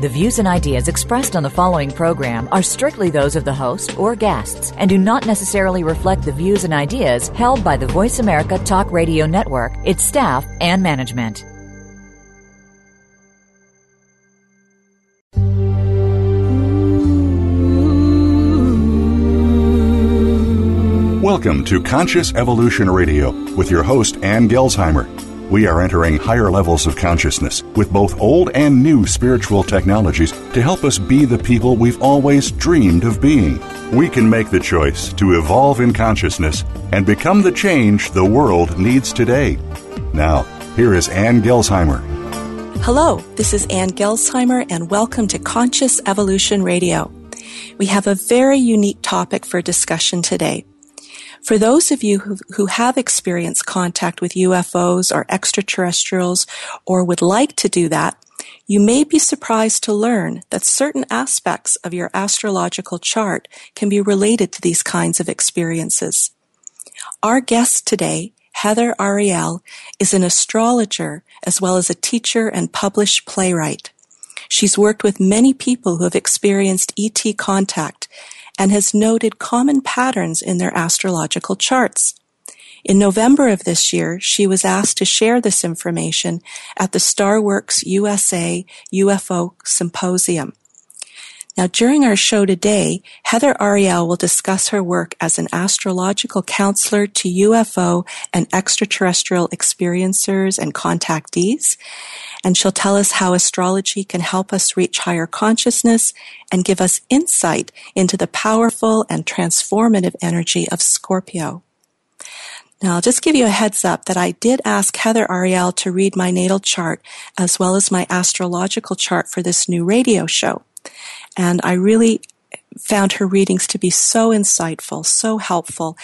The views and ideas expressed on the following program are strictly those of the host or guests and do not necessarily reflect the views and ideas held by the Voice America Talk Radio Network, its staff, and management. Welcome to Conscious Evolution Radio with your host, Ann Gelsheimer. We are entering higher levels of consciousness with both old and new spiritual technologies to help us be the people we've always dreamed of being. We can make the choice to evolve in consciousness and become the change the world needs today. Now, here is Ann Gelsheimer. Hello, this is Ann Gelsheimer, and welcome to Conscious Evolution Radio. We have a very unique topic for discussion today. For those of you who, have experienced contact with UFOs or extraterrestrials or would like to do that, you may be surprised to learn that certain aspects of your astrological chart can be related to these kinds of experiences. Our guest today, Heather Arielle, is an astrologer as well as a teacher and published playwright. She's worked with many people who have experienced ET contact and has noted common patterns in their astrological charts. In November of this year, she was asked to share this information at the Starworks USA UFO Symposium. Now, during our show today, Heather Arielle will discuss her work as an astrological counselor to UFO and extraterrestrial experiencers and contactees. And she'll tell us how astrology can help us reach higher consciousness and give us insight into the powerful and transformative energy of Scorpio. Now, I'll just give you a heads up that I did ask Heather Arielle to read my natal chart as well as my astrological chart for this new radio show. And I really found her readings to be so insightful, so helpful.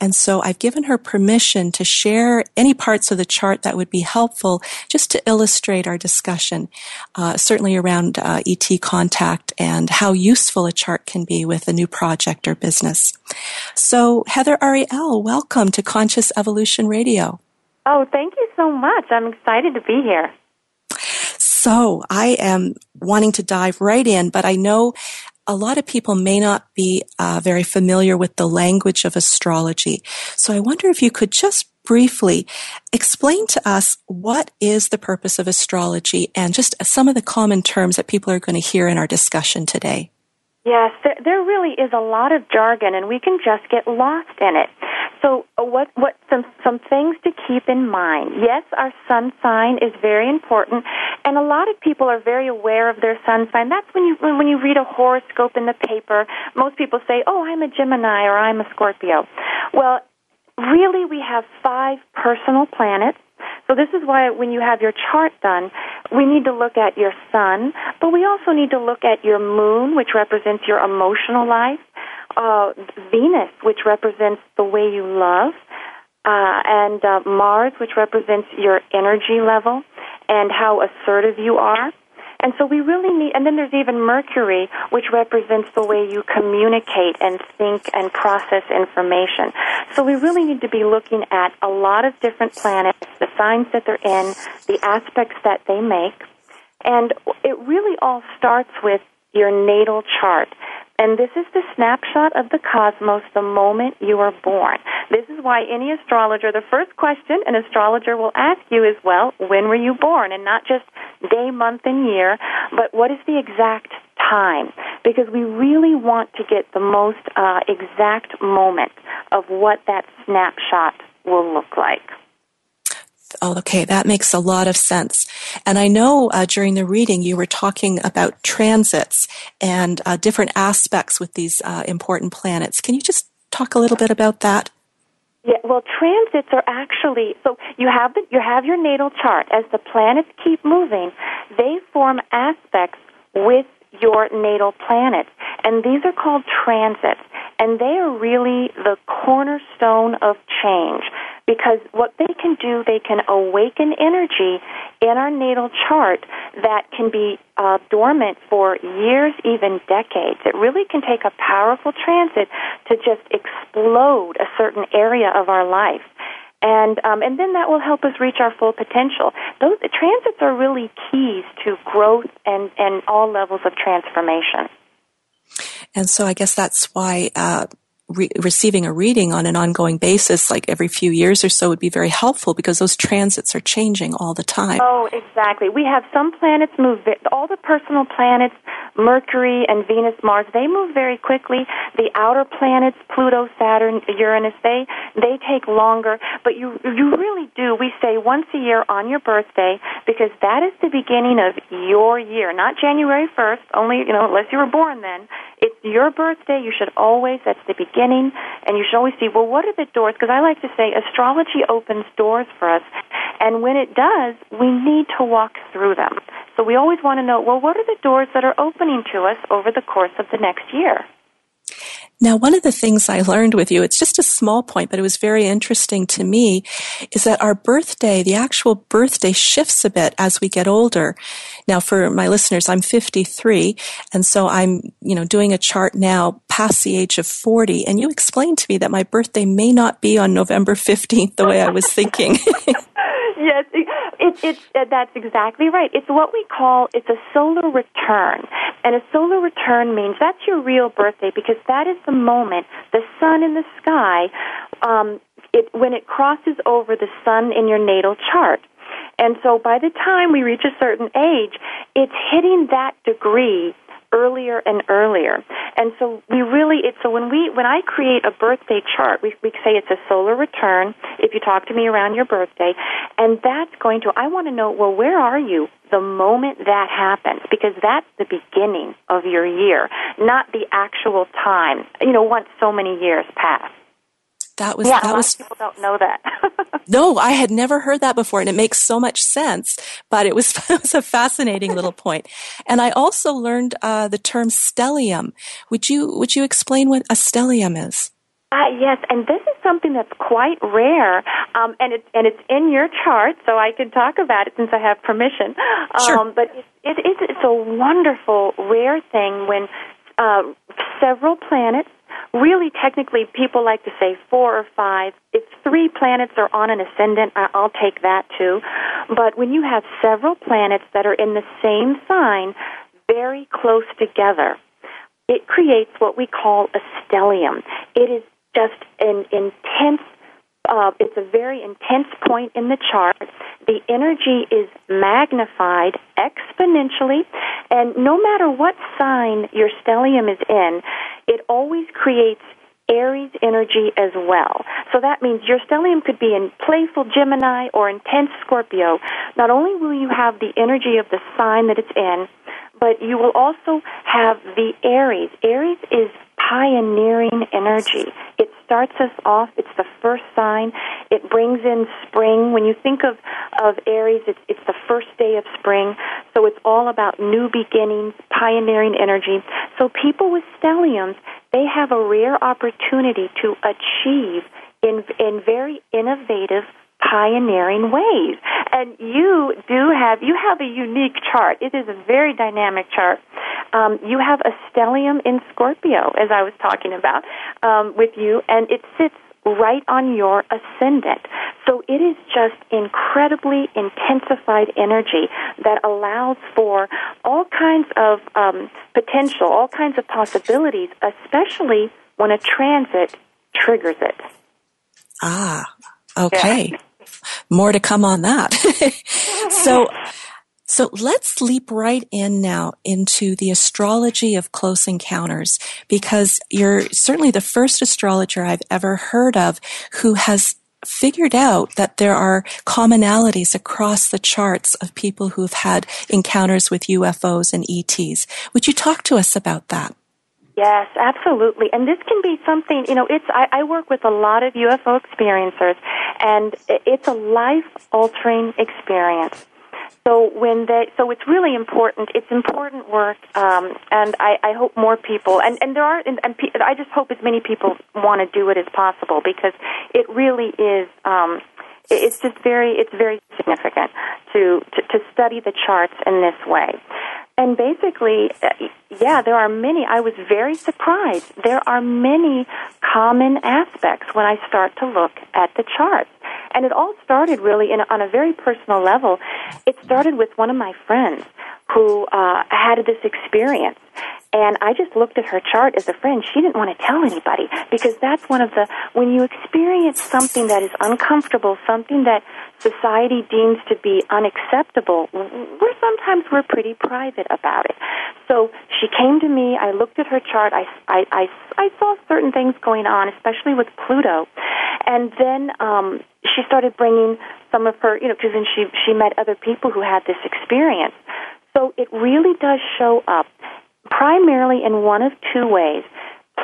And so I've given her permission to share any parts of the chart that would be helpful just to illustrate our discussion, uh, certainly around uh, ET contact and how useful a chart can be with a new project or business. So Heather Arielle, welcome to Conscious Evolution Radio. Oh, thank you so much. I'm excited to be here. So I am wanting to dive right in, but I know a lot of people may not be uh, very familiar with the language of astrology. So I wonder if you could just briefly explain to us what is the purpose of astrology and just some of the common terms that people are going to hear in our discussion today. Yes, there, there really is a lot of jargon, and we can just get lost in it. So, uh, what what some some things to keep in mind? Yes, our sun sign is very important, and a lot of people are very aware of their sun sign. That's when you when you read a horoscope in the paper. Most people say, "Oh, I'm a Gemini" or "I'm a Scorpio." Well, really, we have five personal planets so this is why when you have your chart done, we need to look at your sun, but we also need to look at your moon, which represents your emotional life, uh, Venus, which represents the way you love, uh, and uh, Mars, which represents your energy level and how assertive you are. And so we really need, and then there's even Mercury, which represents the way you communicate and think and process information. So we really need to be looking at a lot of different planets, the signs that they're in, the aspects that they make. And it really all starts with your natal chart. And this is the snapshot of the cosmos the moment you are born. This is why any astrologer, the first question an astrologer will ask you is, well, when were you born? And not just day, month, and year, but what is the exact time? Because we really want to get the most uh, exact moment of what that snapshot will look like. Oh, okay, that makes a lot of sense. And I know uh, during the reading you were talking about transits and uh, different aspects with these uh, important planets. Can you just talk a little bit about that? Yeah, well, transits are actually so you have the, you have your natal chart. As the planets keep moving, they form aspects with your natal planets, and these are called transits, and they are really the cornerstone of change because what they can do, they can awaken energy in our natal chart that can be uh, dormant for years, even decades. It really can take a powerful transit to just explode a certain area of our life and um, and then that will help us reach our full potential. Those transits are really keys to growth and and all levels of transformation. And so I guess that's why uh, re- receiving a reading on an ongoing basis, like every few years or so, would be very helpful because those transits are changing all the time. Oh, exactly. We have some planets move, all the personal planets, Mercury and Venus, Mars, they move very quickly. The outer planets, Pluto, Saturn, Uranus, they they take longer. But you you really do. We say once a year on your birthday because that is the beginning of your year, not January first. Only you know unless you were born then. It's your birthday. You should always, that's the beginning, and you should always see, well, what are the doors? Because I like to say astrology opens doors for us, and when it does, we need to walk through them. So we always want to know, well, what are the doors that are opening to us over the course of the next year? Now, one of the things I learned with you, it's just a small point, but it was very interesting to me, is that our birthday, the actual birthday shifts a bit as we get older. Now, for my listeners, I'm 53, and so I'm, you know, doing a chart now past the age of 40, and you explained to me that my birthday may not be on November 15th the way I was thinking. yes, it, it's uh, that's exactly right. It's what we call it's a solar return, and a solar return means that's your real birthday because that is the moment the sun in the sky, um, it when it crosses over the sun in your natal chart. And so by the time we reach a certain age, it's hitting that degree earlier and earlier. And so we really it's so when we when I create a birthday chart, we we say it's a solar return if you talk to me around your birthday, and that's going to I want to know, well, where are you the moment that happens because that's the beginning of your year, not the actual time. You know, once so many years pass. That was yeah, that was people don't know that. no, I had never heard that before, and it makes so much sense. But it was it was a fascinating little point. And I also learned uh, the term stellium. Would you would you explain what a stellium is? Uh, yes, and this is something that's quite rare, um, and it's and it's in your chart, so I can talk about it since I have permission. Sure. Um, but it, it is it's a wonderful, rare thing when uh, several planets really technically people like to say four or five. If three planets are on an ascendant i'll take that too. But when you have several planets that are in the same sign very close together it creates what we call a stellium. It is just an intense uh, it's a very intense point in the chart. The energy is magnified exponentially, and no matter what sign your stellium is in, it always creates Aries energy as well. So that means your stellium could be in playful Gemini or intense Scorpio. Not only will you have the energy of the sign that it's in, but you will also have the Aries. Aries is pioneering energy. It starts us off, it's the first sign. It brings in spring. When you think of, of Aries, it's, it's the first day of spring. So it's all about new beginnings, pioneering energy. So people with stelliums, they have a rare opportunity to achieve in, in very innovative pioneering ways. And you do have you have a unique chart. It is a very dynamic chart. Um, you have a stellium in Scorpio, as I was talking about um, with you, and it sits right on your ascendant. So it is just incredibly intensified energy that allows for all kinds of um, potential, all kinds of possibilities, especially when a transit triggers it. Ah, okay. Yeah. More to come on that. so, so let's leap right in now into the astrology of close encounters because you're certainly the first astrologer I've ever heard of who has figured out that there are commonalities across the charts of people who've had encounters with UFOs and ETs. Would you talk to us about that? Yes, absolutely. And this can be something, you know, it's, I, I work with a lot of UFO experiencers, and it's a life altering experience. So when they, so it's really important. It's important work, um, and I, I hope more people, and, and there are, and, and I just hope as many people want to do it as possible because it really is. Um, it's just very, it's very significant to, to to study the charts in this way. And basically, uh, yeah, there are many. I was very surprised. There are many common aspects when I start to look at the charts. And it all started really in, on a very personal level. It started with one of my friends who uh, had this experience. And I just looked at her chart as a friend. She didn't want to tell anybody because that's one of the, when you experience something that is uncomfortable, something that society deems to be unacceptable, we're sometimes we're pretty private about it. So she came to me. I looked at her chart. I, I, I, I saw certain things going on, especially with Pluto. And then um, she started bringing some of her, you know, because then she, she met other people who had this experience. So it really does show up primarily in one of two ways.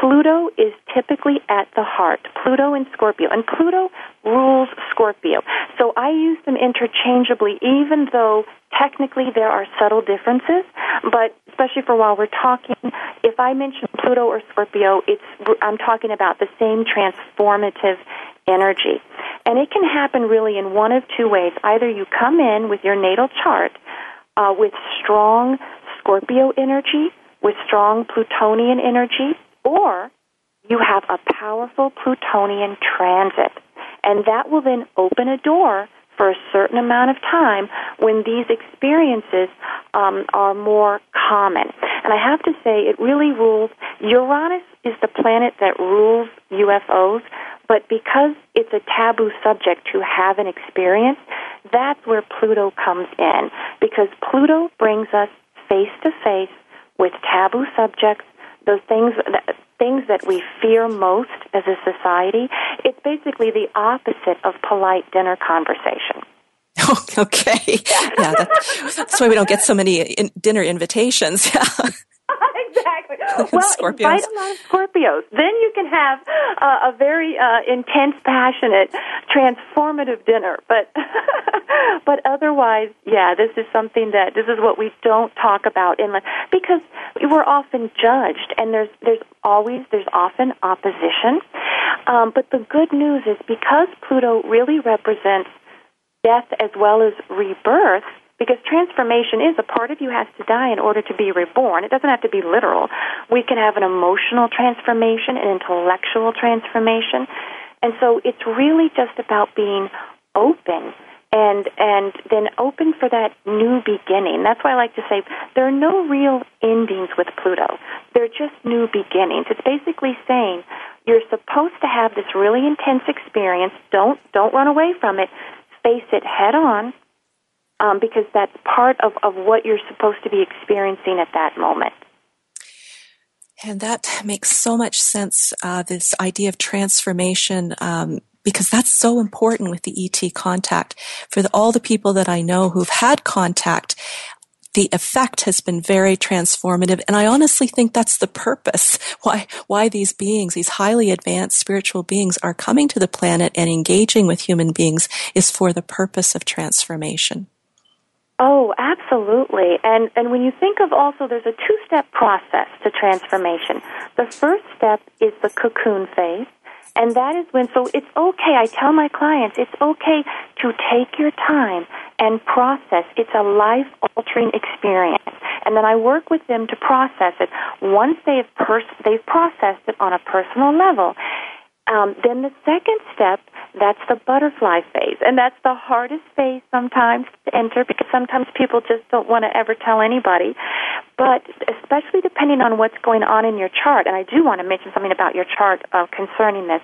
Pluto is typically at the heart, Pluto and Scorpio, and Pluto rules Scorpio. So I use them interchangeably, even though technically there are subtle differences. But especially for while we're talking, if I mention Pluto or Scorpio, it's I'm talking about the same transformative energy, and it can happen really in one of two ways. Either you come in with your natal chart uh, with strong Scorpio energy with strong Plutonian energy, or you have a powerful Plutonian transit. And that will then open a door for a certain amount of time when these experiences um, are more common. And I have to say, it really rules. Uranus is the planet that rules UFOs, but because it's a taboo subject to have an experience, that's where Pluto comes in. Because Pluto brings us face to face with taboo subjects, those things that, things that we fear most as a society. It's basically the opposite of polite dinner conversation. okay. Yeah, that's why we don't get so many in, dinner invitations. well, Scorpios. invite a lot of Scorpios. Then you can have uh, a very uh, intense, passionate, transformative dinner. But but otherwise, yeah, this is something that this is what we don't talk about in life. because we're often judged, and there's there's always there's often opposition. Um, but the good news is because Pluto really represents death as well as rebirth because transformation is a part of you has to die in order to be reborn. It doesn't have to be literal. We can have an emotional transformation, an intellectual transformation. And so it's really just about being open and and then open for that new beginning. That's why I like to say there are no real endings with Pluto. They're just new beginnings. It's basically saying you're supposed to have this really intense experience. Don't don't run away from it. Face it head on um, because that's part of, of what you're supposed to be experiencing at that moment. And that makes so much sense, uh, this idea of transformation, um, because that's so important with the ET contact. For the, all the people that I know who've had contact, the effect has been very transformative. And I honestly think that's the purpose why, why these beings, these highly advanced spiritual beings are coming to the planet and engaging with human beings is for the purpose of transformation. Oh, absolutely. And and when you think of also there's a two-step process to transformation. The first step is the cocoon phase, and that is when so it's okay. I tell my clients it's okay to take your time and process. It's a life-altering experience. And then I work with them to process it. Once they've pers- they've processed it on a personal level, um, then the second step, that's the butterfly phase. And that's the hardest phase sometimes to enter because sometimes people just don't want to ever tell anybody. But especially depending on what's going on in your chart, and I do want to mention something about your chart uh, concerning this,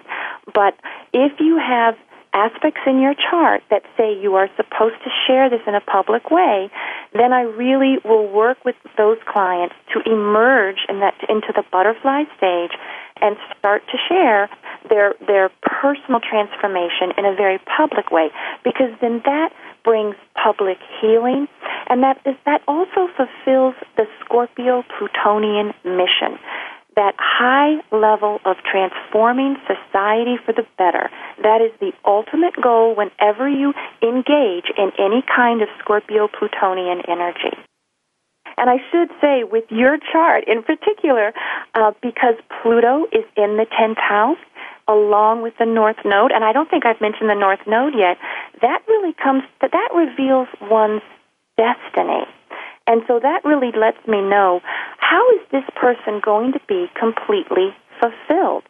but if you have aspects in your chart that say you are supposed to share this in a public way, then I really will work with those clients to emerge in that, into the butterfly stage and start to share their their personal transformation in a very public way because then that brings public healing and that is that also fulfills the Scorpio Plutonian mission that high level of transforming society for the better. That is the ultimate goal whenever you engage in any kind of Scorpio Plutonian energy. And I should say, with your chart in particular, uh, because Pluto is in the 10th house, along with the North Node, and I don't think I've mentioned the North Node yet, that really comes, that, that reveals one's destiny. And so that really lets me know how is this person going to be completely fulfilled?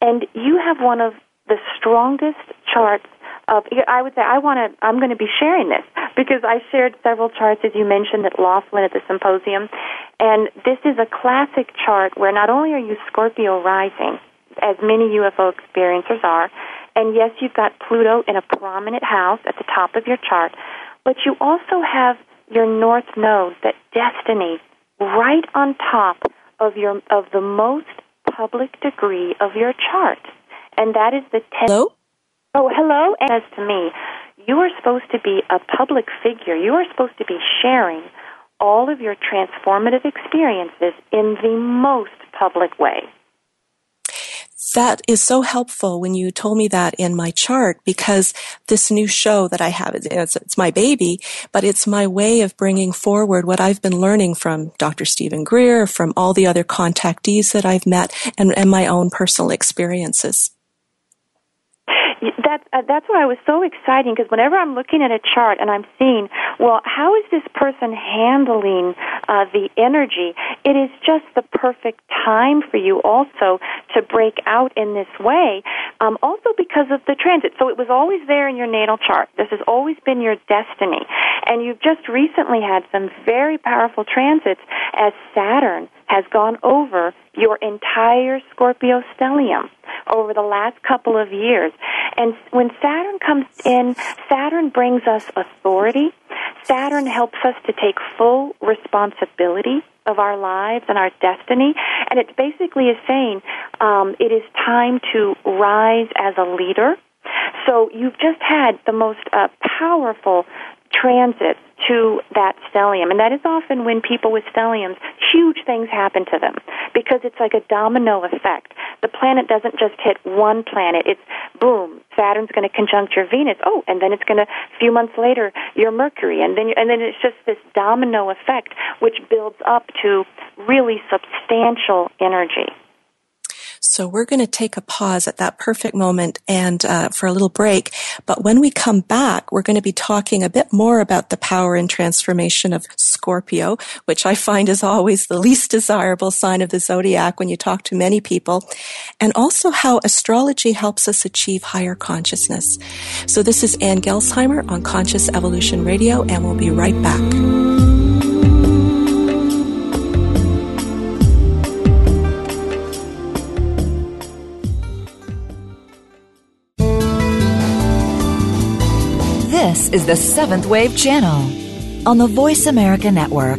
And you have one of the strongest charts of I would say I want to I'm going to be sharing this because I shared several charts as you mentioned at Laughlin at the symposium and this is a classic chart where not only are you Scorpio rising as many UFO experiencers are and yes you've got Pluto in a prominent house at the top of your chart but you also have your north node that destiny right on top of your of the most public degree of your chart and that is the ten- Hello? Oh, hello. As to me, you are supposed to be a public figure. You are supposed to be sharing all of your transformative experiences in the most public way. That is so helpful when you told me that in my chart because this new show that I have, it's, it's, my baby, but it's my way of bringing forward what I've been learning from Dr. Stephen Greer, from all the other contactees that I've met, and, and my own personal experiences that uh, that's why I was so exciting because whenever I'm looking at a chart and I'm seeing, well, how is this person handling uh, the energy? It is just the perfect time for you also to break out in this way. Um, also because of the transit, so it was always there in your natal chart. This has always been your destiny, and you've just recently had some very powerful transits as Saturn has gone over your entire Scorpio stellium over the last couple of years. And when Saturn comes in, Saturn brings us authority. Saturn helps us to take full responsibility of our lives and our destiny. And it basically is saying um, it is time to rise as a leader. So you've just had the most uh, powerful transit to that stellium. And that is often when people with stelliums, huge things happen to them because it's like a domino effect. The planet doesn't just hit one planet. It's boom, Saturn's going to conjunct your Venus. Oh, and then it's going to, a few months later, your Mercury. And then, and then it's just this domino effect which builds up to really substantial energy. So we're going to take a pause at that perfect moment and uh, for a little break. But when we come back, we're going to be talking a bit more about the power and transformation of Scorpio, which I find is always the least desirable sign of the zodiac when you talk to many people, and also how astrology helps us achieve higher consciousness. So this is Ann Gelsheimer on Conscious Evolution Radio, and we'll be right back. This is the Seventh Wave Channel on the Voice America Network.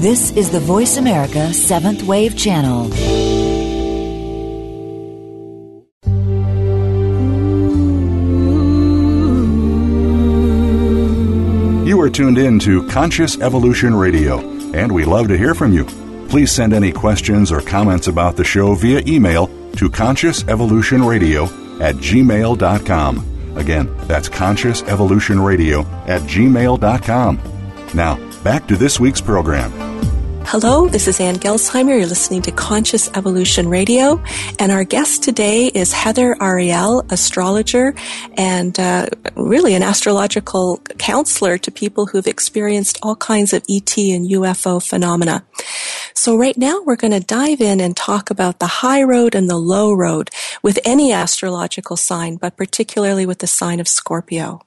This is the Voice America Seventh Wave Channel. You are tuned in to Conscious Evolution Radio, and we love to hear from you. Please send any questions or comments about the show via email to Conscious Evolution Radio, at gmail.com. Again, that's Conscious Evolution Radio at gmail.com. Now, back to this week's program. Hello, this is Ann Gelsheimer. You're listening to Conscious Evolution Radio, and our guest today is Heather Arielle, astrologer and uh, really an astrological counselor to people who've experienced all kinds of ET and UFO phenomena. So right now we're going to dive in and talk about the high road and the low road with any astrological sign, but particularly with the sign of Scorpio.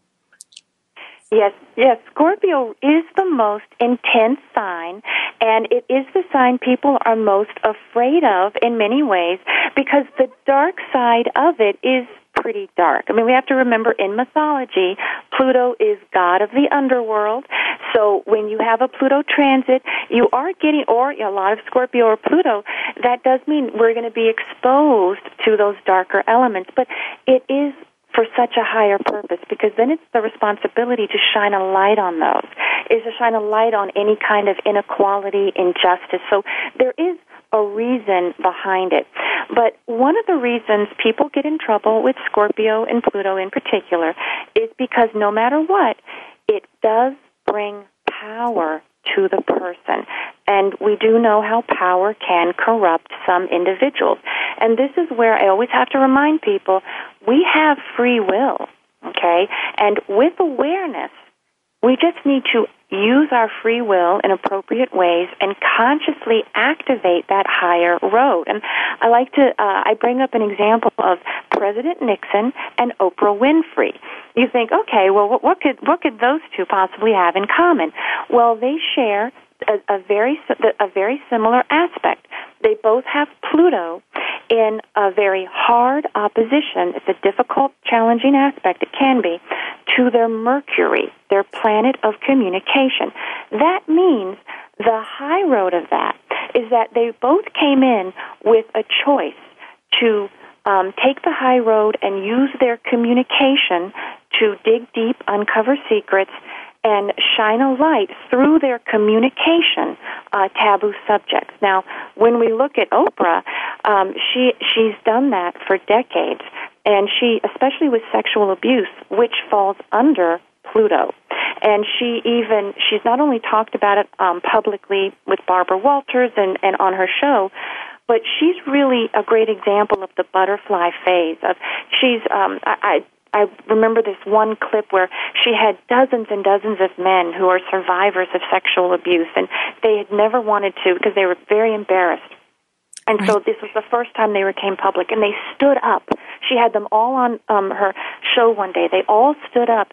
Yes, yes. Scorpio is the most intense sign, and it is the sign people are most afraid of in many ways because the dark side of it is pretty dark. I mean, we have to remember in mythology, Pluto is god of the underworld. So when you have a Pluto transit, you are getting, or a lot of Scorpio or Pluto, that does mean we're going to be exposed to those darker elements. But it is for such a higher purpose because then it's the responsibility to shine a light on those, is to shine a light on any kind of inequality, injustice. So there is a reason behind it. But one of the reasons people get in trouble with Scorpio and Pluto in particular is because no matter what, it does bring power to the person. And we do know how power can corrupt some individuals. And this is where I always have to remind people we have free will, okay? And with awareness, we just need to use our free will in appropriate ways and consciously activate that higher road. And I like to, uh, I bring up an example of President Nixon and Oprah Winfrey. You think, okay, well, what, what could what could those two possibly have in common? Well, they share a, a very a very similar aspect. They both have Pluto in a very hard opposition. It's a difficult, challenging aspect. It can be to their Mercury, their planet of communication. That means the high road of that is that they both came in with a choice to um, take the high road and use their communication to dig deep, uncover secrets, and shine a light through their communication uh, taboo subjects. Now, when we look at Oprah, um, she she's done that for decades, and she, especially with sexual abuse, which falls under Pluto. And she even she's not only talked about it um, publicly with Barbara Walters and and on her show, but she's really a great example of the butterfly phase of she's um I, I I remember this one clip where she had dozens and dozens of men who are survivors of sexual abuse, and they had never wanted to because they were very embarrassed. And so this was the first time they became public, and they stood up. She had them all on um, her show one day. They all stood up,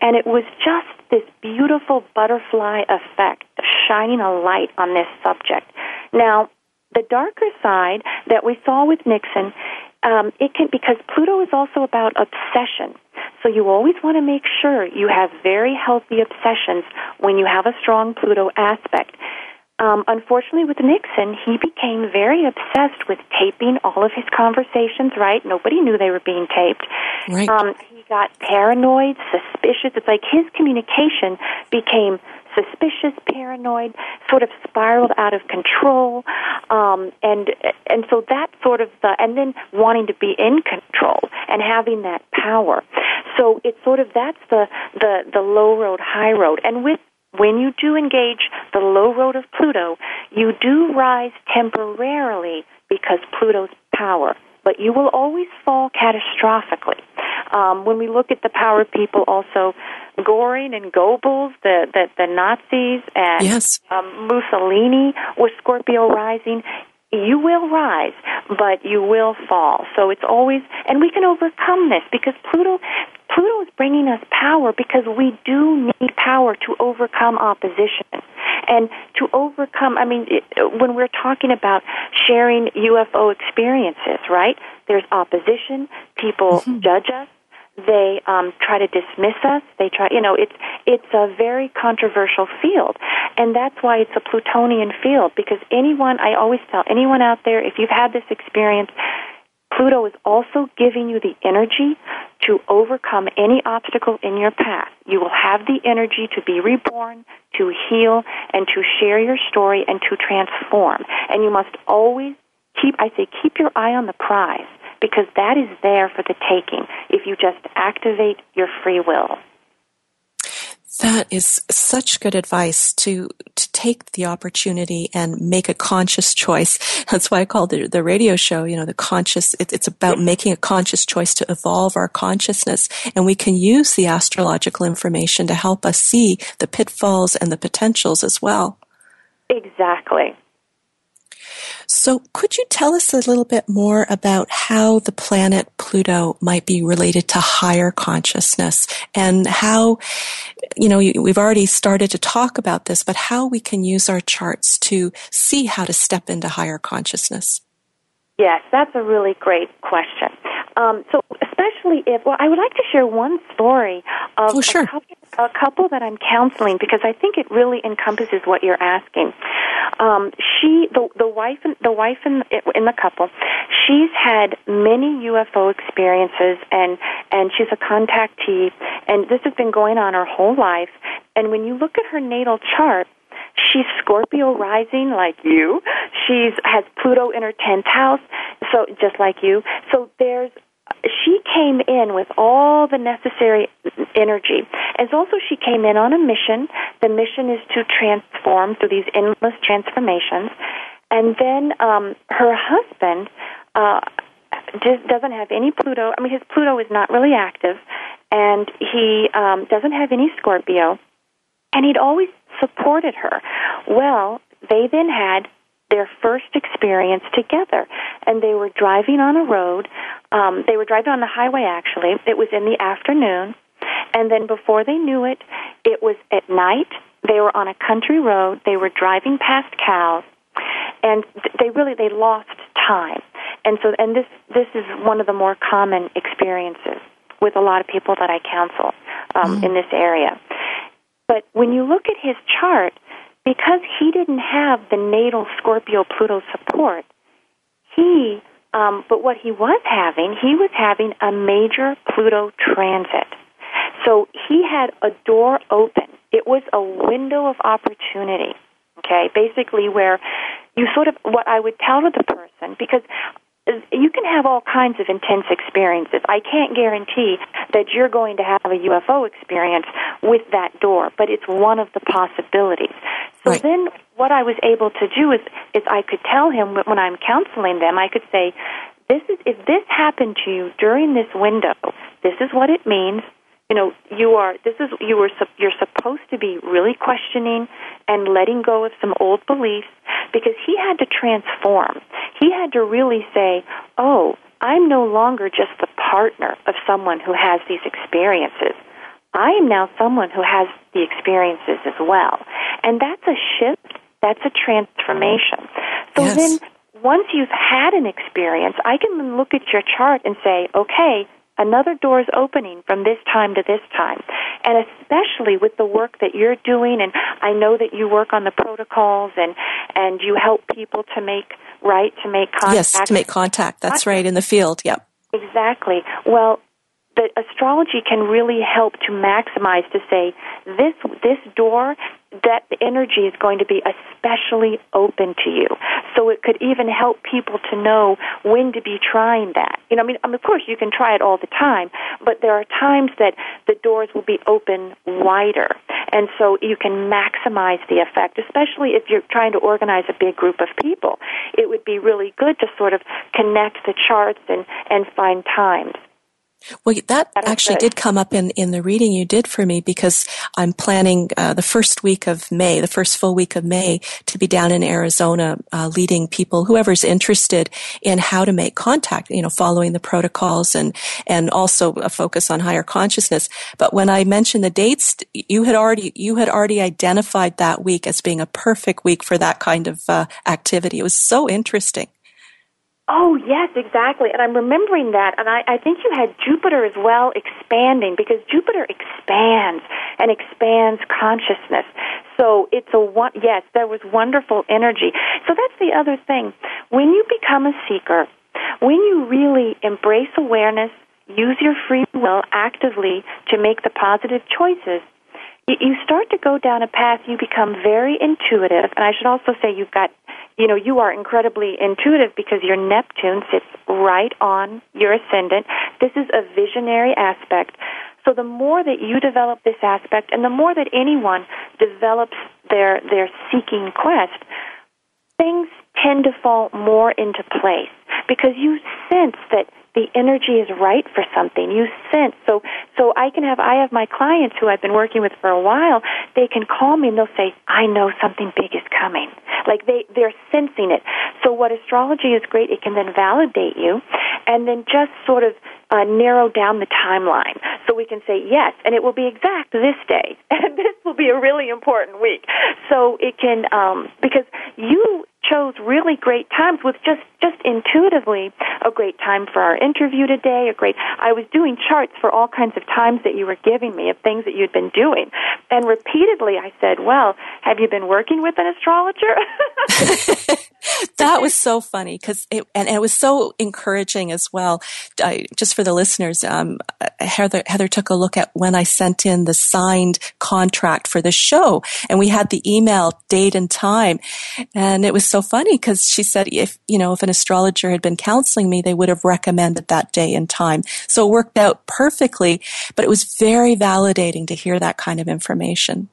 and it was just this beautiful butterfly effect, shining a light on this subject. Now, the darker side that we saw with Nixon um, it can because Pluto is also about obsession. So you always want to make sure you have very healthy obsessions when you have a strong Pluto aspect. Um, unfortunately, with Nixon, he became very obsessed with taping all of his conversations. Right? Nobody knew they were being taped. Right. Um, he got paranoid, suspicious. It's like his communication became suspicious, paranoid, sort of spiraled out of control, um, and and so that sort of the and then wanting to be in control and having that power. So it's sort of that's the the the low road, high road, and with when you do engage the low road of Pluto, you do rise temporarily because Pluto's power, but you will always fall catastrophically. Um, when we look at the power of people, also Goring and Goebbels, the the, the Nazis, and yes. um, Mussolini was Scorpio rising. You will rise, but you will fall. So it's always, and we can overcome this because Pluto, Pluto is bringing us power because we do need power to overcome opposition and to overcome. I mean, when we're talking about sharing UFO experiences, right? There's opposition. People mm-hmm. judge us they um, try to dismiss us. They try, you know, it's it's a very controversial field, and that's why it's a Plutonian field. Because anyone, I always tell anyone out there, if you've had this experience, Pluto is also giving you the energy to overcome any obstacle in your path. You will have the energy to be reborn, to heal, and to share your story and to transform. And you must always keep I say keep your eye on the prize because that is there for the taking if you just activate your free will. That is such good advice to to take the opportunity and make a conscious choice. That's why I called the, the radio show, you know, the conscious, it, it's about making a conscious choice to evolve our consciousness. And we can use the astrological information to help us see the pitfalls and the potentials as well. Exactly. So, could you tell us a little bit more about how the planet Pluto might be related to higher consciousness and how, you know, we've already started to talk about this, but how we can use our charts to see how to step into higher consciousness? Yes, that's a really great question. Um, so, especially if, well, I would like to share one story of oh, sure. a, couple, a, couple, that I'm counseling because I think it really encompasses what you're asking. Um, she, the the wife, the wife in in the couple, she's had many UFO experiences, and and she's a contactee, and this has been going on her whole life. And when you look at her natal chart, She's Scorpio rising like you. She's has Pluto in her tenth house, so just like you. So there's she came in with all the necessary energy. As also she came in on a mission. The mission is to transform through these endless transformations. And then um, her husband uh, just doesn't have any Pluto. I mean, his Pluto is not really active, and he um, doesn't have any Scorpio. And he'd always supported her. Well, they then had their first experience together. And they were driving on a road. Um, they were driving on the highway, actually. It was in the afternoon. And then before they knew it, it was at night. They were on a country road. They were driving past cows. And they really, they lost time. And so, and this, this is one of the more common experiences with a lot of people that I counsel um, mm. in this area. But when you look at his chart, because he didn't have the natal Scorpio Pluto support, he, um, but what he was having, he was having a major Pluto transit. So he had a door open. It was a window of opportunity. Okay, basically where you sort of what I would tell to the person because you can have all kinds of intense experiences. I can't guarantee that you're going to have a UFO experience with that door, but it's one of the possibilities. So right. then what I was able to do is, is I could tell him when I'm counseling them, I could say, this is, if this happened to you during this window, this is what it means. You know you are this is you were you're supposed to be really questioning and letting go of some old beliefs because he had to transform. He had to really say oh i'm no longer just the partner of someone who has these experiences i am now someone who has the experiences as well and that's a shift that's a transformation so yes. then once you've had an experience i can look at your chart and say okay another door is opening from this time to this time. And especially with the work that you're doing, and I know that you work on the protocols and, and you help people to make, right, to make contact. Yes, to make contact. That's right, in the field, yep. Exactly. Well, the astrology can really help to maximize to say this this door that energy is going to be especially open to you. So it could even help people to know when to be trying that. You know, I mean, of course you can try it all the time, but there are times that the doors will be open wider. And so you can maximize the effect, especially if you're trying to organize a big group of people. It would be really good to sort of connect the charts and, and find times. Well, that actually did come up in, in the reading you did for me because I'm planning uh, the first week of May, the first full week of May, to be down in Arizona, uh, leading people, whoever's interested in how to make contact, you know, following the protocols and and also a focus on higher consciousness. But when I mentioned the dates, you had already you had already identified that week as being a perfect week for that kind of uh, activity. It was so interesting. Oh, yes, exactly. And I'm remembering that. And I, I think you had Jupiter as well expanding because Jupiter expands and expands consciousness. So it's a one, yes, there was wonderful energy. So that's the other thing. When you become a seeker, when you really embrace awareness, use your free will actively to make the positive choices, you start to go down a path. You become very intuitive, and I should also say you've got you know, you are incredibly intuitive because your Neptune sits right on your ascendant. This is a visionary aspect. So the more that you develop this aspect and the more that anyone develops their their seeking quest, things tend to fall more into place because you sense that the energy is right for something. You sense so so I can have I have my clients who I've been working with for a while. They can call me and they'll say, "I know something big is coming." Like they they're sensing it. So what astrology is great. It can then validate you, and then just sort of uh, narrow down the timeline so we can say yes, and it will be exact this day, and this will be a really important week. So it can um, because you chose really great times with just just intuitively a great time for our interview today a great i was doing charts for all kinds of times that you were giving me of things that you'd been doing. And repeatedly i said well have you been working with an astrologer that was so funny because it and it was so encouraging as well I, just for the listeners um, heather heather took a look at when i sent in the signed contract for the show and we had the email date and time and it was so funny because she said if, you know, if an astrologer had been counseling me, they would have recommended that day and time. So it worked out perfectly, but it was very validating to hear that kind of information.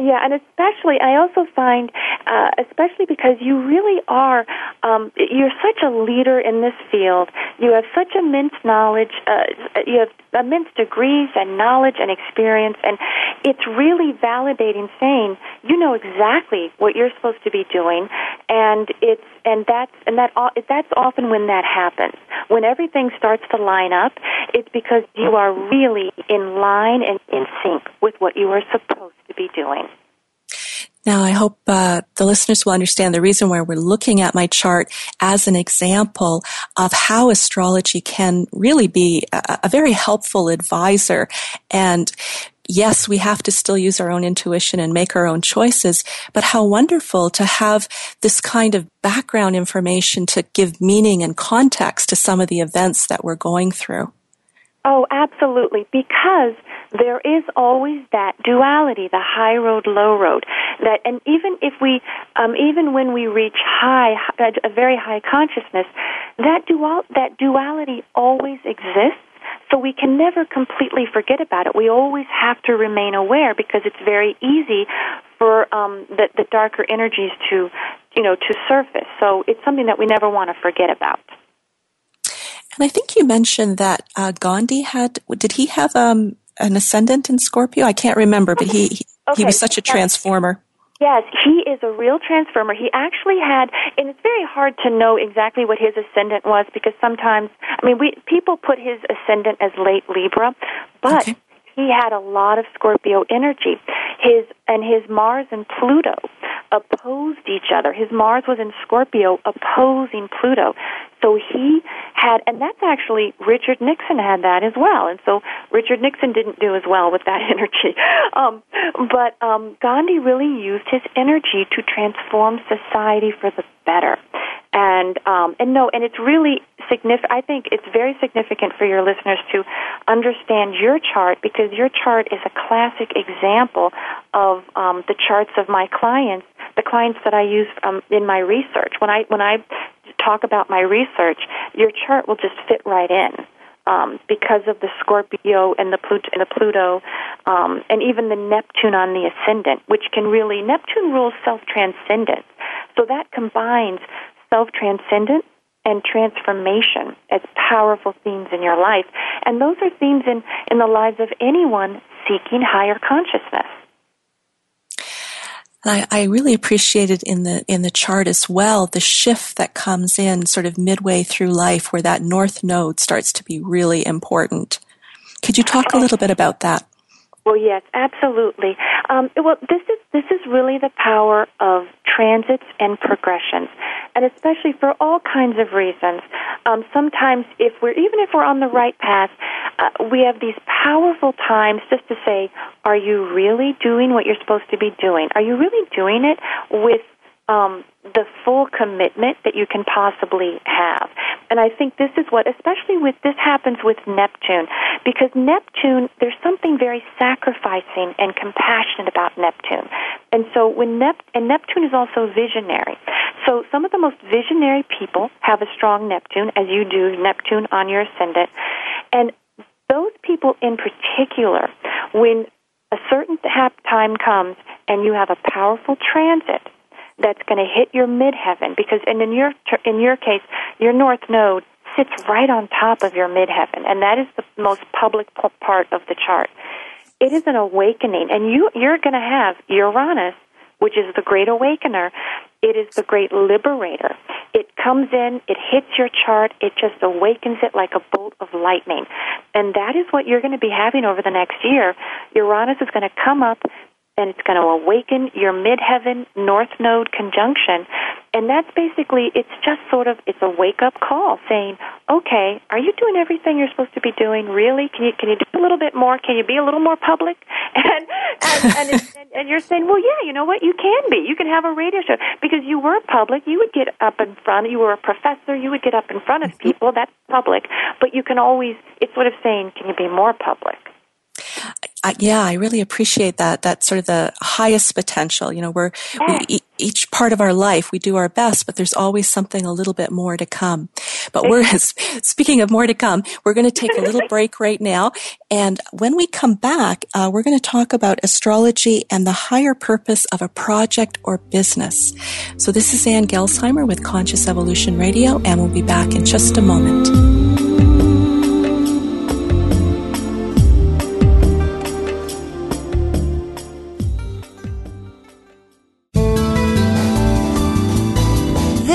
Yeah, and especially, I also find, uh, especially because you really are, um, you're such a leader in this field. You have such immense knowledge. Uh, you have immense degrees and knowledge and experience, and it's really validating, saying you know exactly what you're supposed to be doing, and it's and that's and that that's often when that happens. When everything starts to line up, it's because you are really in line and in sync with what you are supposed to be doing. Now, I hope uh, the listeners will understand the reason why we're looking at my chart as an example of how astrology can really be a, a very helpful advisor. And yes, we have to still use our own intuition and make our own choices, but how wonderful to have this kind of background information to give meaning and context to some of the events that we're going through. Oh, absolutely. Because there is always that duality, the high road, low road. That, and even if we, um, even when we reach high, a very high consciousness, that dual, that duality always exists. So we can never completely forget about it. We always have to remain aware because it's very easy for um, the, the darker energies to, you know, to surface. So it's something that we never want to forget about. And I think you mentioned that uh, Gandhi had. Did he have um, an ascendant in Scorpio? I can't remember, but he he, okay. he was such a transformer. Yes, he is a real transformer. He actually had, and it's very hard to know exactly what his ascendant was because sometimes, I mean, we people put his ascendant as late Libra, but okay. he had a lot of Scorpio energy. His and his Mars and Pluto opposed each other. His Mars was in Scorpio opposing Pluto. So he had, and that's actually Richard Nixon had that as well. And so Richard Nixon didn't do as well with that energy. Um, but um, Gandhi really used his energy to transform society for the better. And um, and no, and it's really significant. I think it's very significant for your listeners to understand your chart because your chart is a classic example of um, the charts of my clients, the clients that I use um, in my research. When I when I talk about my research, your chart will just fit right in. Um, because of the Scorpio and the Pluto, and, the Pluto um, and even the Neptune on the ascendant, which can really Neptune rules self transcendence. So that combines self transcendence and transformation as powerful themes in your life, and those are themes in in the lives of anyone seeking higher consciousness. And I, I really appreciated in the in the chart as well the shift that comes in sort of midway through life where that north node starts to be really important. Could you talk a little bit about that? Well, yes, absolutely. Um, well, this is this is really the power of transits and progressions, and especially for all kinds of reasons. Um, sometimes, if we're even if we're on the right path, uh, we have these powerful times just to say, "Are you really doing what you're supposed to be doing? Are you really doing it with um, the full commitment that you can possibly have. And I think this is what, especially with this happens with Neptune, because Neptune, there's something very sacrificing and compassionate about Neptune. And so when Nep- and Neptune is also visionary. So some of the most visionary people have a strong Neptune, as you do, Neptune on your ascendant. And those people in particular, when a certain time comes and you have a powerful transit, that's going to hit your midheaven because and in your in your case your north node sits right on top of your midheaven and that is the most public part of the chart. It is an awakening and you you're going to have uranus which is the great awakener. It is the great liberator. It comes in it hits your chart it just awakens it like a bolt of lightning. And that is what you're going to be having over the next year. Uranus is going to come up and it's going to awaken your midheaven north node conjunction. And that's basically it's just sort of it's a wake up call saying okay are you doing everything you're supposed to be doing? Really? Can you can you do a little bit more? Can you be a little more public? And and and, and, and you're saying well yeah you know what? You can be. You can have a radio show. Because you were public. You would get up in front. You were a professor. You would get up in front of mm-hmm. people. That's public. But you can always it's sort of saying can you be more public I, yeah, I really appreciate that. That's sort of the highest potential. You know, we're, we, each part of our life, we do our best, but there's always something a little bit more to come. But we're, speaking of more to come, we're going to take a little break right now. And when we come back, uh, we're going to talk about astrology and the higher purpose of a project or business. So this is Ann Gelsheimer with Conscious Evolution Radio, and we'll be back in just a moment.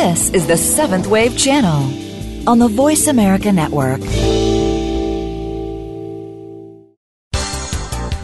This is the Seventh Wave Channel on the Voice America Network.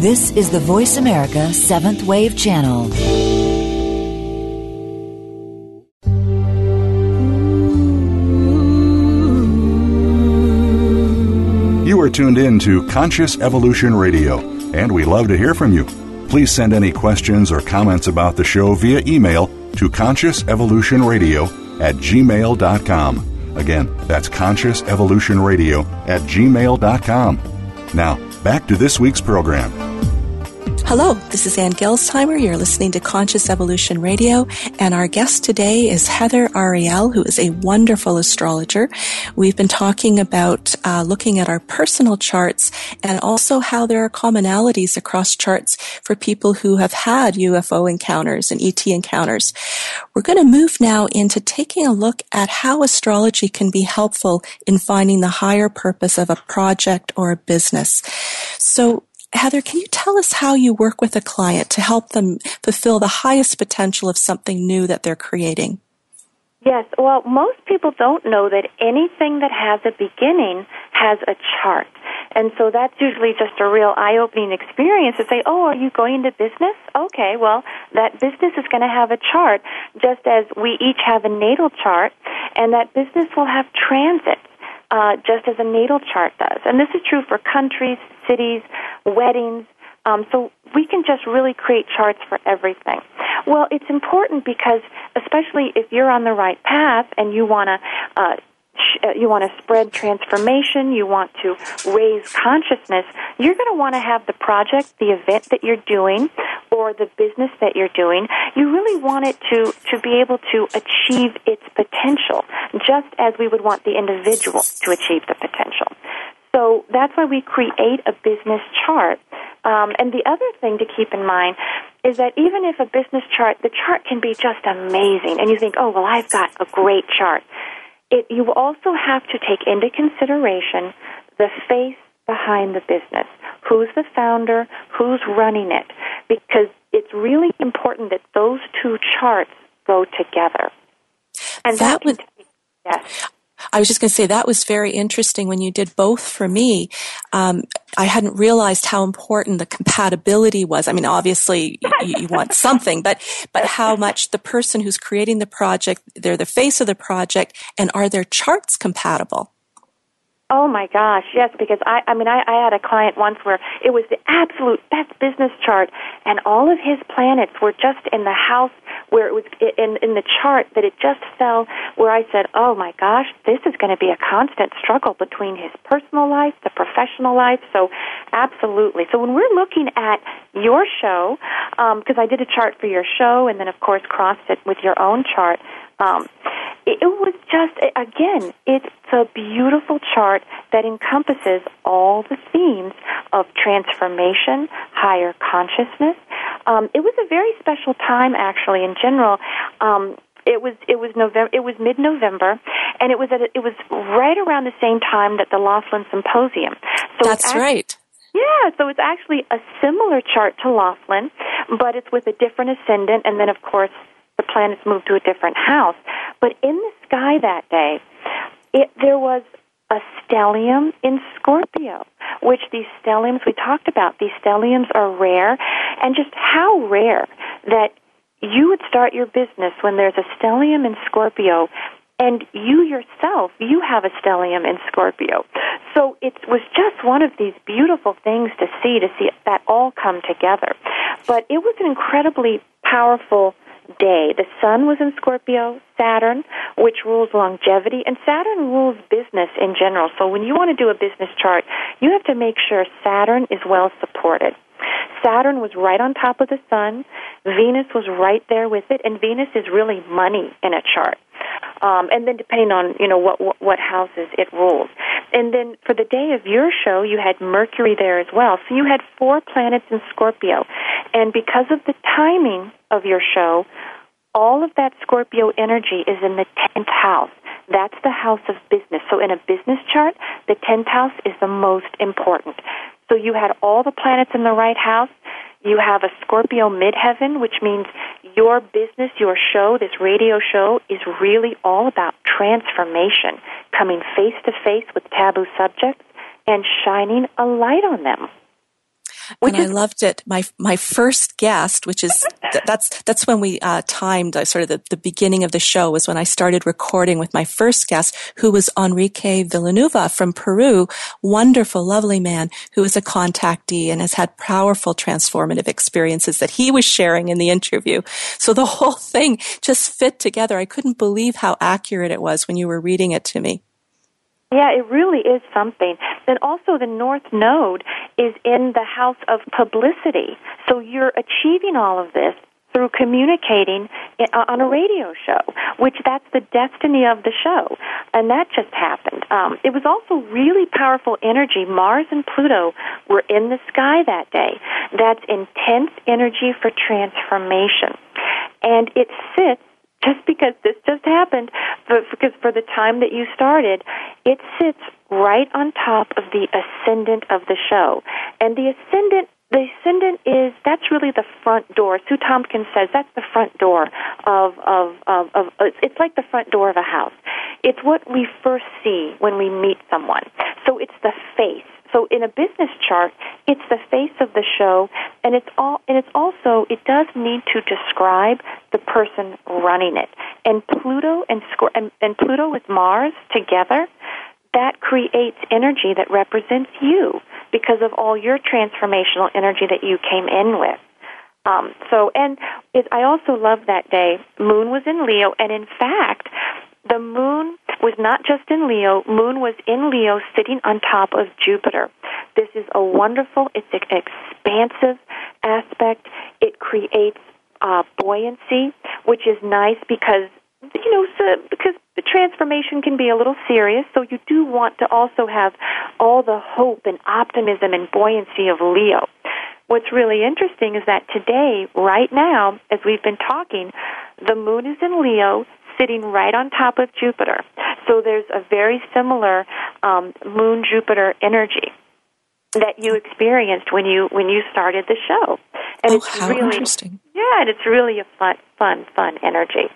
This is the Voice America Seventh Wave Channel. You are tuned in to Conscious Evolution Radio, and we love to hear from you. Please send any questions or comments about the show via email to consciousevolutionradio at gmail.com. Again, that's consciousevolutionradio at gmail.com. Now, back to this week's program. Hello, this is Ann Gelsheimer. You're listening to Conscious Evolution Radio, and our guest today is Heather Arielle, who is a wonderful astrologer. We've been talking about uh, looking at our personal charts and also how there are commonalities across charts for people who have had UFO encounters and ET encounters. We're going to move now into taking a look at how astrology can be helpful in finding the higher purpose of a project or a business. So Heather, can you tell us how you work with a client to help them fulfill the highest potential of something new that they're creating? Yes, well, most people don't know that anything that has a beginning has a chart. And so that's usually just a real eye-opening experience to say, oh, are you going into business? Okay, well, that business is going to have a chart, just as we each have a natal chart, and that business will have transit. Uh, just as a natal chart does. And this is true for countries, cities, weddings, um, so we can just really create charts for everything. Well, it's important because, especially if you're on the right path and you want to. Uh, you want to spread transformation, you want to raise consciousness, you're going to want to have the project, the event that you're doing, or the business that you're doing, you really want it to, to be able to achieve its potential, just as we would want the individual to achieve the potential. So that's why we create a business chart. Um, and the other thing to keep in mind is that even if a business chart, the chart can be just amazing, and you think, oh, well, I've got a great chart. It, you also have to take into consideration the face behind the business. Who's the founder? Who's running it? Because it's really important that those two charts go together. And that, that would, yes. I was just going to say that was very interesting when you did both for me. Um, I hadn't realized how important the compatibility was. I mean, obviously you, you, want something, but but how much the person who's creating the project, they're the face of the project, and are their charts compatible? Oh my gosh, yes, because I I mean I, I had a client once where it was the absolute best business chart and all of his planets were just in the house where it was in in the chart that it just fell where I said, "Oh my gosh, this is going to be a constant struggle between his personal life, the professional life." So, absolutely. So when we're looking at your show, because um, I did a chart for your show and then of course crossed it with your own chart, um, it, was just, again, it's a beautiful chart that encompasses all the themes of transformation, higher consciousness. Um, it was a very special time, actually, in general. Um, it was it was November it was mid November and it was at a, it was right around the same time that the Laughlin Symposium. So That's actually, right. Yeah, so it's actually a similar chart to Laughlin, but it's with a different ascendant and then of course planets moved to a different house. But in the sky that day, it, there was a stellium in Scorpio, which these stelliums we talked about, these stelliums are rare, and just how rare that you would start your business when there's a stellium in Scorpio and you yourself, you have a stellium in Scorpio. So it was just one of these beautiful things to see, to see that all come together. But it was an incredibly powerful day. The sun was in Scorpio, Saturn, which rules longevity, and Saturn rules business in general. So when you want to do a business chart, you have to make sure Saturn is well supported. Saturn was right on top of the sun. Venus was right there with it, and Venus is really money in a chart. Um, and then depending on you know what, what what houses it rules. And then for the day of your show, you had Mercury there as well. So you had four planets in Scorpio, and because of the timing of your show, all of that Scorpio energy is in the tenth house. That's the house of business. So in a business chart, the tenth house is the most important. So you had all the planets in the right house. You have a Scorpio midheaven, which means your business, your show, this radio show is really all about transformation, coming face to face with taboo subjects and shining a light on them and I loved it. My my first guest, which is that's that's when we uh, timed uh, sort of the, the beginning of the show was when I started recording with my first guest, who was Enrique Villanueva from Peru, wonderful, lovely man who is a contactee and has had powerful transformative experiences that he was sharing in the interview. So the whole thing just fit together. I couldn't believe how accurate it was when you were reading it to me. Yeah, it really is something. Then also the North Node is in the house of publicity. So you're achieving all of this through communicating uh, on a radio show, which that's the destiny of the show. And that just happened. Um, it was also really powerful energy. Mars and Pluto were in the sky that day. That's intense energy for transformation. And it sits just because this just happened, but because for the time that you started, it sits right on top of the ascendant of the show. And the ascendant the ascendant is that's really the front door. Sue Tompkins says that's the front door of of of, of it's like the front door of a house. It's what we first see when we meet someone. So it's the face So in a business chart, it's the face of the show, and it's all, and it's also it does need to describe the person running it. And Pluto and and, and Pluto with Mars together, that creates energy that represents you because of all your transformational energy that you came in with. Um, so, and it, I also love that day. Moon was in Leo, and in fact, the moon was not just in Leo. Moon was in Leo, sitting on top of Jupiter. This is a wonderful. It's an expansive aspect. It creates uh, buoyancy, which is nice because you know so, because the transformation can be a little serious. So you do want to also have all the hope and optimism and buoyancy of Leo. What's really interesting is that today, right now, as we've been talking, the moon is in Leo, sitting right on top of Jupiter. So there's a very similar um, moon Jupiter energy that you experienced when you when you started the show. And oh, it's how really interesting. Yeah, and it's really a fun fun fun energy.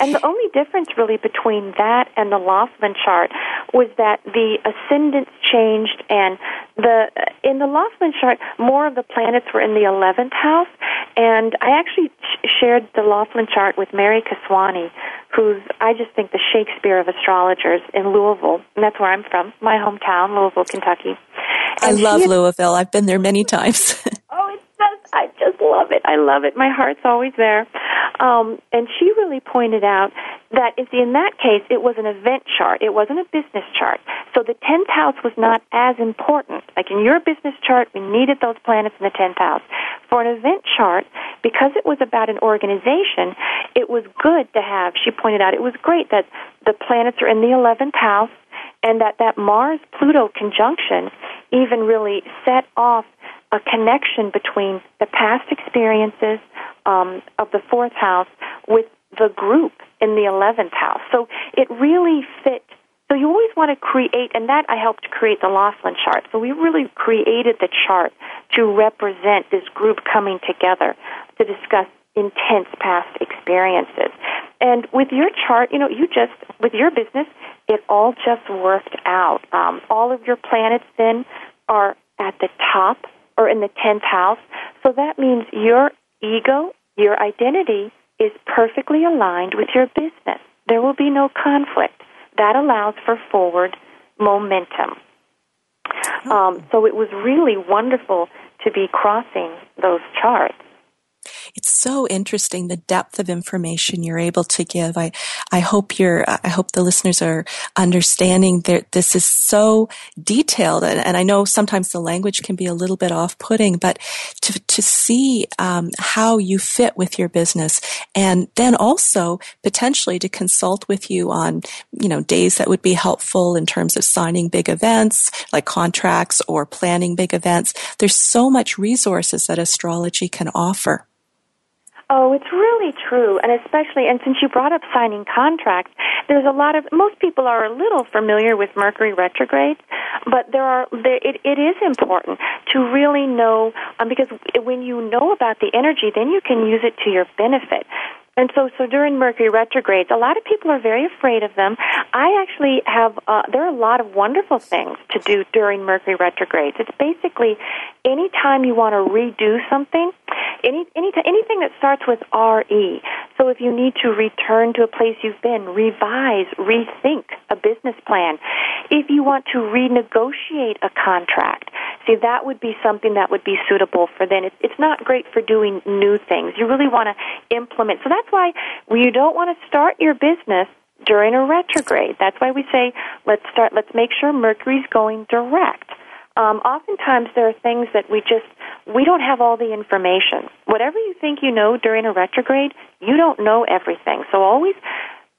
And the only difference really between that and the Laughlin chart was that the ascendants changed and the in the Laughlin chart more of the planets were in the 11th house. And I actually sh- shared the Laughlin chart with Mary Kaswani who's I just think the Shakespeare of astrologers in Louisville. And that's where I'm from my hometown Louisville Kentucky. And I love had, Louisville. I've been there many times I just love it I love it my heart's always there um, and she really pointed out that in that case, it was an event chart. It wasn't a business chart. So the 10th house was not as important. Like in your business chart, we needed those planets in the 10th house. For an event chart, because it was about an organization, it was good to have, she pointed out, it was great that the planets are in the 11th house and that that Mars Pluto conjunction even really set off a connection between the past experiences um, of the fourth house with the group in the 11th house. So it really fit. So you always want to create, and that I helped create the Laughlin chart. So we really created the chart to represent this group coming together to discuss intense past experiences. And with your chart, you know, you just, with your business, it all just worked out. Um, all of your planets then are at the top or in the 10th house. So that means your ego, your identity is perfectly aligned with your business. There will be no conflict. That allows for forward momentum. Um, so it was really wonderful to be crossing those charts it's so interesting the depth of information you're able to give. I, I hope you're, I hope the listeners are understanding that this is so detailed. And, and I know sometimes the language can be a little bit off putting, but to, to see, um, how you fit with your business and then also potentially to consult with you on, you know, days that would be helpful in terms of signing big events like contracts or planning big events. There's so much resources that astrology can offer. Oh, it's really true, and especially, and since you brought up signing contracts, there's a lot of most people are a little familiar with Mercury retrograde, but there are there, it, it is important to really know um, because when you know about the energy, then you can use it to your benefit. And so, so during Mercury retrogrades, a lot of people are very afraid of them. I actually have, uh, there are a lot of wonderful things to do during Mercury retrogrades. It's basically any time you want to redo something, any, any, anything that starts with RE. So if you need to return to a place you've been, revise, rethink a business plan. If you want to renegotiate a contract, see that would be something that would be suitable for then. It's, it's not great for doing new things. You really want to implement. So that's why you don't want to start your business during a retrograde. That's why we say let's start. Let's make sure Mercury's going direct. Um, oftentimes there are things that we just we don't have all the information. Whatever you think you know during a retrograde, you don't know everything. So always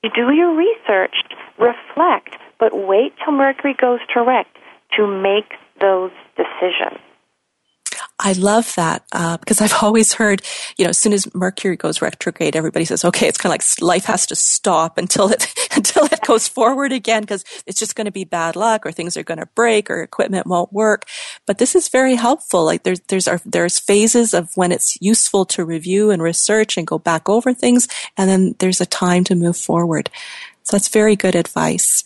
do your research, reflect, but wait till Mercury goes direct to make those decisions. I love that uh, because I've always heard, you know, as soon as Mercury goes retrograde, everybody says, "Okay, it's kind of like life has to stop until it until it goes forward again because it's just going to be bad luck, or things are going to break, or equipment won't work." But this is very helpful. Like there's there's our, there's phases of when it's useful to review and research and go back over things, and then there's a time to move forward. So that's very good advice.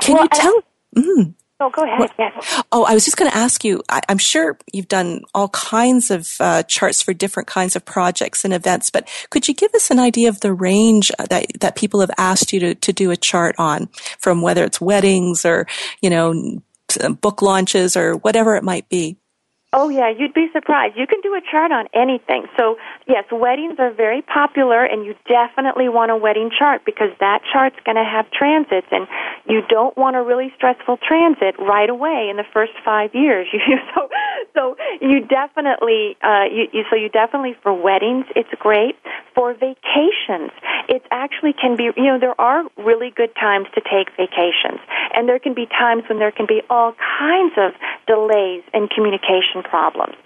Can well, you tell? Mm, Oh, go ahead. Yes. Oh, I was just going to ask you. I, am sure you've done all kinds of uh, charts for different kinds of projects and events, but could you give us an idea of the range that that people have asked you to to do a chart on, from whether it's weddings or you know book launches or whatever it might be? Oh yeah, you'd be surprised. You can do a chart on anything. So yes, weddings are very popular and you definitely want a wedding chart because that chart's going to have transits and you don't want a really stressful transit right away in the first 5 years. so so you definitely uh you, you so you definitely for weddings it's great. For vacations, it actually can be you know there are really good times to take vacations and there can be times when there can be all kinds of delays in communication problems.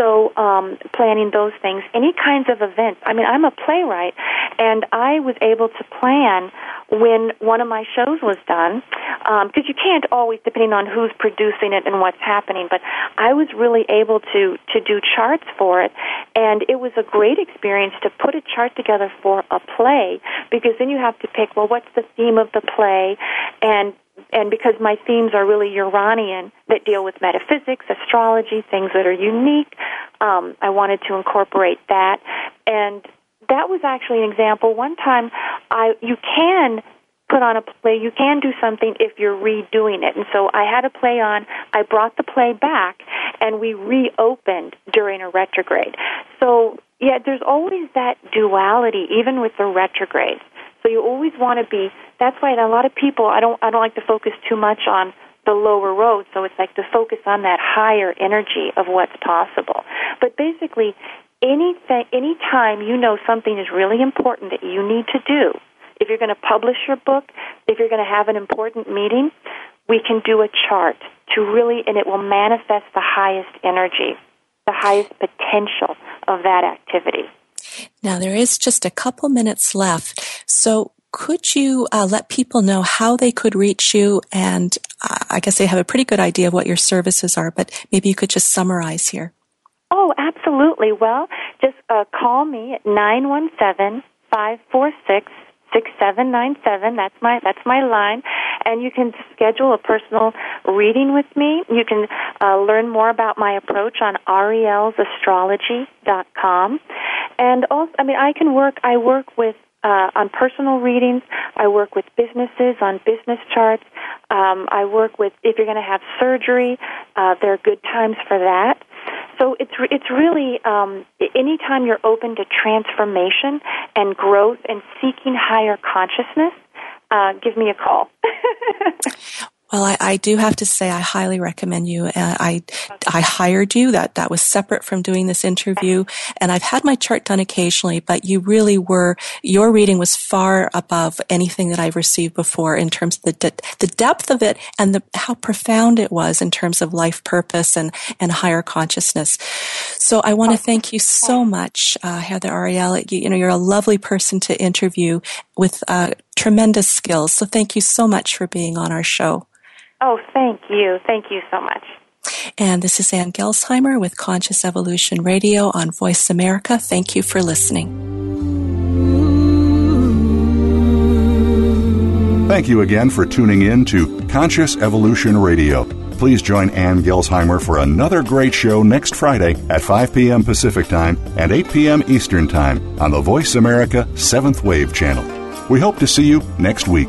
So, um, planning those things, any kinds of events. I mean, I'm a playwright, and I was able to plan when one of my shows was done, because um, you can't always, depending on who's producing it and what's happening. But I was really able to to do charts for it, and it was a great experience to put a chart together for a play, because then you have to pick, well, what's the theme of the play, and and because my themes are really Uranian that deal with metaphysics, astrology, things that are unique, um, I wanted to incorporate that. And that was actually an example. One time, I you can put on a play. You can do something if you're redoing it. And so I had a play on. I brought the play back, and we reopened during a retrograde. So yeah, there's always that duality, even with the retrogrades. So you always want to be. That's why a lot of people. I don't. I don't like to focus too much on the lower road. So it's like to focus on that higher energy of what's possible. But basically, anything, any time you know something is really important that you need to do, if you're going to publish your book, if you're going to have an important meeting, we can do a chart to really, and it will manifest the highest energy, the highest potential of that activity. Now, there is just a couple minutes left. So, could you uh, let people know how they could reach you? And uh, I guess they have a pretty good idea of what your services are, but maybe you could just summarize here. Oh, absolutely. Well, just uh, call me at nine one seven five four six six seven nine seven. That's my that's my line, and you can schedule a personal reading with me. You can uh, learn more about my approach on arielsastrology.com, and also, I mean, I can work. I work with uh, on personal readings. I work with businesses on business charts. Um, I work with if you're going to have surgery, uh, there are good times for that. So it's it's really um, anytime you're open to transformation and growth and seeking higher consciousness, uh, give me a call. Well, I, I, do have to say I highly recommend you. Uh, I I hired you. That that was separate from doing this interview, and I've had my chart done occasionally. But you really were your reading was far above anything that I've received before in terms of the de- the depth of it and the how profound it was in terms of life purpose and and higher consciousness. So I want to thank you so much, uh, Heather Arielle. You, you, know you're a lovely person to interview with uh, tremendous skills. So thank you so much for being on our show. Oh, thank you. Thank you so much. And this is Ann Gelsheimer with Conscious Evolution Radio on Voice America. Thank you for listening. Thank you again for tuning in to Conscious Evolution Radio. Please join Ann Gelsheimer for another great show next Friday at 5 p.m. Pacific Time and 8 p.m. Eastern Time on the Voice America 7th Wave channel. We hope to see you next week.